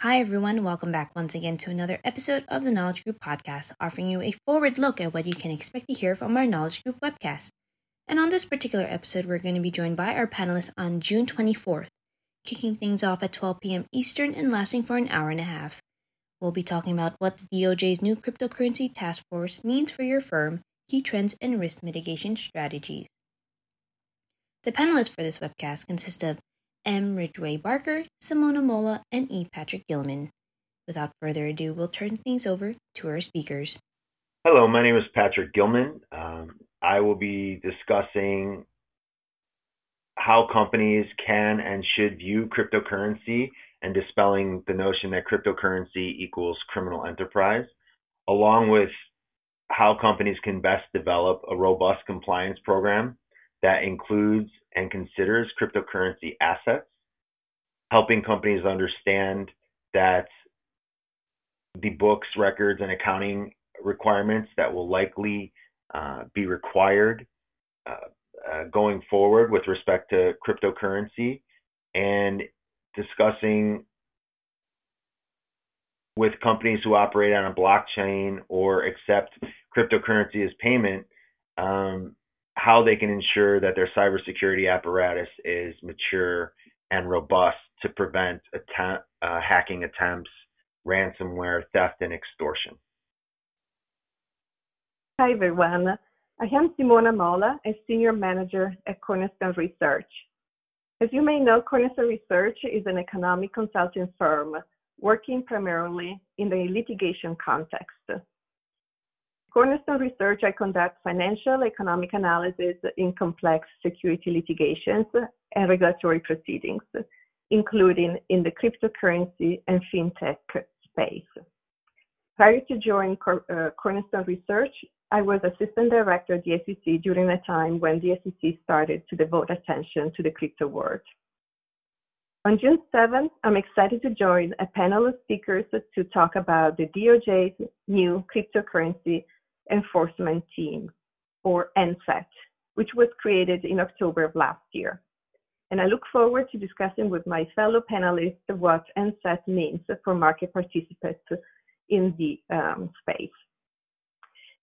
Hi, everyone. Welcome back once again to another episode of the Knowledge Group podcast, offering you a forward look at what you can expect to hear from our Knowledge Group webcast. And on this particular episode, we're going to be joined by our panelists on June 24th, kicking things off at 12 p.m. Eastern and lasting for an hour and a half. We'll be talking about what the DOJ's new cryptocurrency task force means for your firm, key trends, and risk mitigation strategies. The panelists for this webcast consist of M. Ridgway Barker, Simona Molla, and E. Patrick Gilman. Without further ado, we'll turn things over to our speakers. Hello, my name is Patrick Gilman. Um, I will be discussing how companies can and should view cryptocurrency and dispelling the notion that cryptocurrency equals criminal enterprise, along with how companies can best develop a robust compliance program that includes and considers cryptocurrency assets, helping companies understand that the books, records, and accounting requirements that will likely uh, be required uh, uh, going forward with respect to cryptocurrency and discussing with companies who operate on a blockchain or accept cryptocurrency as payment um, how they can ensure that their cybersecurity apparatus is mature and robust to prevent uh, hacking attempts, ransomware, theft, and extortion. Hi, everyone. I am Simona Molla, a senior manager at Cornerstone Research. As you may know, Cornerstone Research is an economic consulting firm working primarily in the litigation context. Cornerstone Research, I conduct financial economic analysis in complex security litigations and regulatory proceedings, including in the cryptocurrency and fintech space. Prior to joining uh, Cornerstone Research, I was assistant director at the SEC during a time when the SEC started to devote attention to the crypto world. On June 7th, I'm excited to join a panel of speakers to talk about the DOJ's new cryptocurrency Enforcement Team, or NCET, which was created in October of last year. And I look forward to discussing with my fellow panelists what NCET means for market participants in the um, space.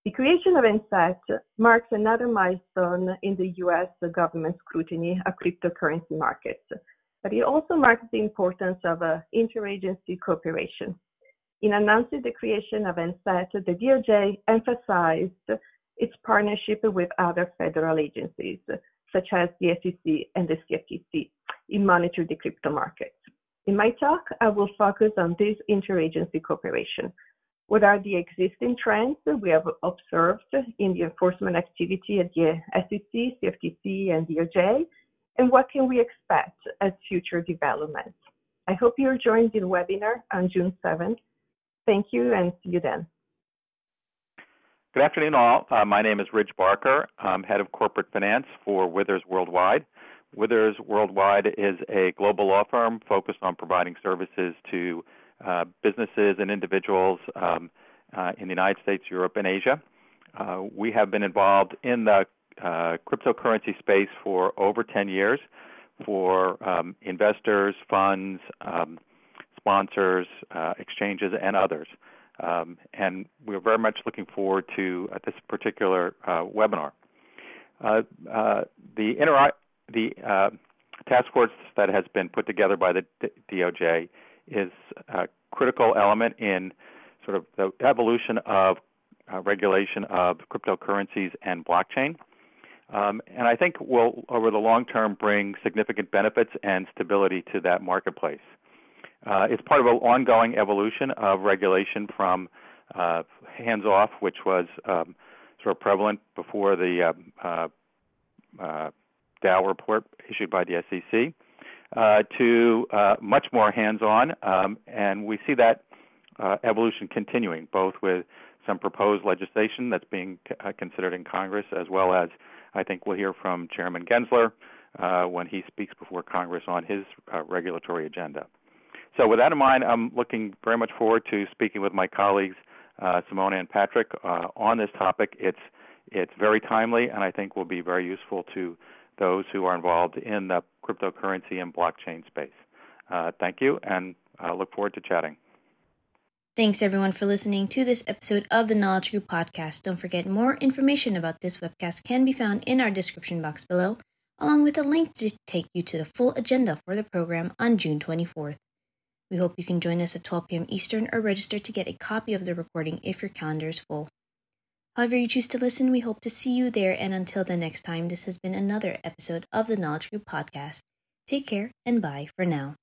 The creation of NCET marks another milestone in the US government scrutiny of cryptocurrency markets, but it also marks the importance of uh, interagency cooperation. In announcing the creation of NCET, the DOJ emphasized its partnership with other federal agencies, such as the SEC and the CFTC, in monitoring the crypto markets. In my talk, I will focus on this interagency cooperation. What are the existing trends that we have observed in the enforcement activity at the SEC, CFTC, and DOJ, and what can we expect as future developments? I hope you'll join the webinar on June 7th Thank you and see you then. Good afternoon, all. Uh, my name is Ridge Barker. I'm head of corporate finance for Withers Worldwide. Withers Worldwide is a global law firm focused on providing services to uh, businesses and individuals um, uh, in the United States, Europe, and Asia. Uh, we have been involved in the uh, cryptocurrency space for over 10 years for um, investors, funds, um, sponsors, uh, exchanges, and others. Um, and we're very much looking forward to uh, this particular uh, webinar. Uh, uh, the the task force that has been put together by the D- DOJ is a critical element in sort of the evolution of regulation of cryptocurrencies and blockchain. Um, and I think will, over the long term, bring significant benefits and stability to that marketplace. Uh, it's part of an ongoing evolution of regulation from uh, hands off, which was um, sort of prevalent before the uh, uh, uh DAO report issued by the SEC, uh, to much more hands on. Um, and we see that evolution continuing, both with some proposed legislation that's being considered in Congress, as well as I think we'll hear from Chairman Gensler when he speaks before Congress on his regulatory agenda. So, with that in mind, I'm looking very much forward to speaking with my colleagues, uh, Simona and Patrick, uh, on this topic. It's it's very timely, and I think will be very useful to those who are involved in the cryptocurrency and blockchain space. Uh, thank you, and I look forward to chatting. Thanks everyone for listening to this episode of the Knowledge Group podcast. Don't forget more information about this webcast can be found in our description box below, along with a link to take you to the full agenda for the program on June 24th. We hope you can join us at 12 p.m. Eastern or register to get a copy of the recording if your calendar is full. However, you choose to listen, we hope to see you there. And until the next time, this has been another episode of the Knowledge Group podcast. Take care and bye for now.